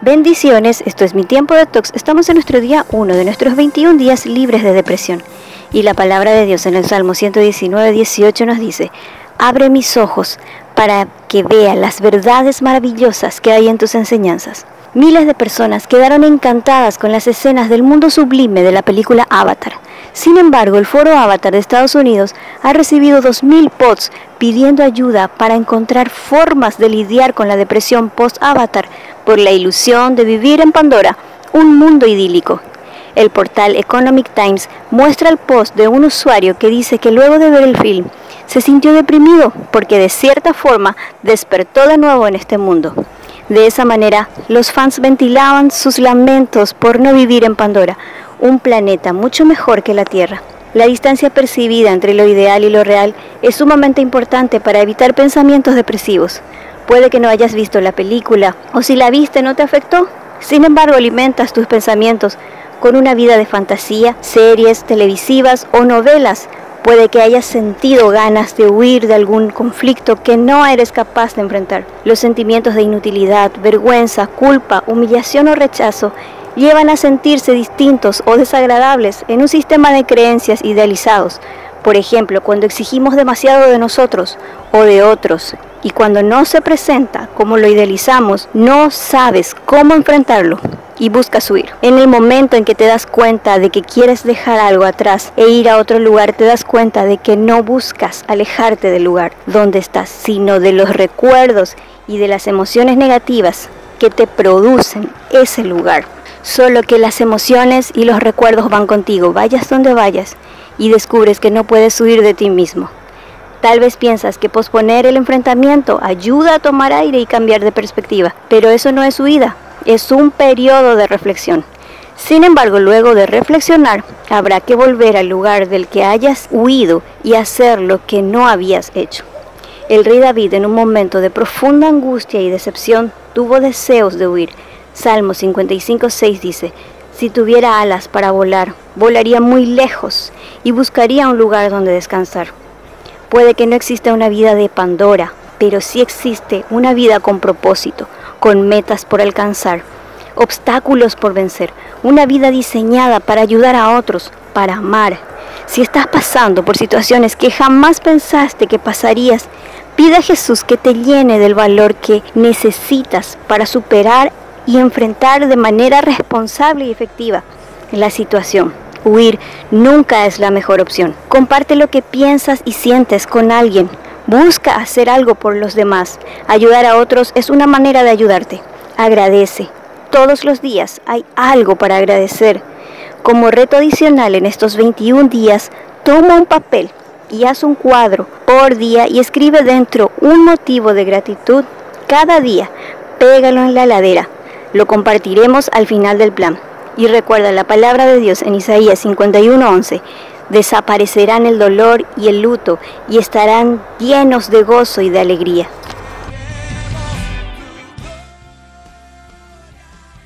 Bendiciones, esto es mi tiempo de tox. Estamos en nuestro día 1 de nuestros 21 días libres de depresión. Y la palabra de Dios en el Salmo 119, 18 nos dice, abre mis ojos para que vea las verdades maravillosas que hay en tus enseñanzas. Miles de personas quedaron encantadas con las escenas del mundo sublime de la película Avatar. Sin embargo, el foro Avatar de Estados Unidos ha recibido 2.000 posts pidiendo ayuda para encontrar formas de lidiar con la depresión post-Avatar por la ilusión de vivir en Pandora, un mundo idílico. El portal Economic Times muestra el post de un usuario que dice que luego de ver el film se sintió deprimido porque de cierta forma despertó de nuevo en este mundo. De esa manera, los fans ventilaban sus lamentos por no vivir en Pandora, un planeta mucho mejor que la Tierra. La distancia percibida entre lo ideal y lo real es sumamente importante para evitar pensamientos depresivos. Puede que no hayas visto la película o si la viste no te afectó. Sin embargo, alimentas tus pensamientos con una vida de fantasía, series televisivas o novelas. Puede que hayas sentido ganas de huir de algún conflicto que no eres capaz de enfrentar. Los sentimientos de inutilidad, vergüenza, culpa, humillación o rechazo llevan a sentirse distintos o desagradables en un sistema de creencias idealizados. Por ejemplo, cuando exigimos demasiado de nosotros o de otros y cuando no se presenta como lo idealizamos, no sabes cómo enfrentarlo y buscas huir. En el momento en que te das cuenta de que quieres dejar algo atrás e ir a otro lugar, te das cuenta de que no buscas alejarte del lugar donde estás, sino de los recuerdos y de las emociones negativas que te producen ese lugar. Solo que las emociones y los recuerdos van contigo, vayas donde vayas, y descubres que no puedes huir de ti mismo. Tal vez piensas que posponer el enfrentamiento ayuda a tomar aire y cambiar de perspectiva, pero eso no es huida, es un periodo de reflexión. Sin embargo, luego de reflexionar, habrá que volver al lugar del que hayas huido y hacer lo que no habías hecho. El rey David, en un momento de profunda angustia y decepción, tuvo deseos de huir. Salmo 55.6 dice, si tuviera alas para volar, volaría muy lejos y buscaría un lugar donde descansar. Puede que no exista una vida de Pandora, pero sí existe una vida con propósito, con metas por alcanzar, obstáculos por vencer, una vida diseñada para ayudar a otros, para amar. Si estás pasando por situaciones que jamás pensaste que pasarías, pide a Jesús que te llene del valor que necesitas para superar y enfrentar de manera responsable y efectiva la situación. Huir nunca es la mejor opción. Comparte lo que piensas y sientes con alguien. Busca hacer algo por los demás. Ayudar a otros es una manera de ayudarte. Agradece. Todos los días hay algo para agradecer. Como reto adicional en estos 21 días, toma un papel y haz un cuadro por día y escribe dentro un motivo de gratitud cada día. Pégalo en la ladera. Lo compartiremos al final del plan. Y recuerda la palabra de Dios en Isaías 51:11. Desaparecerán el dolor y el luto y estarán llenos de gozo y de alegría.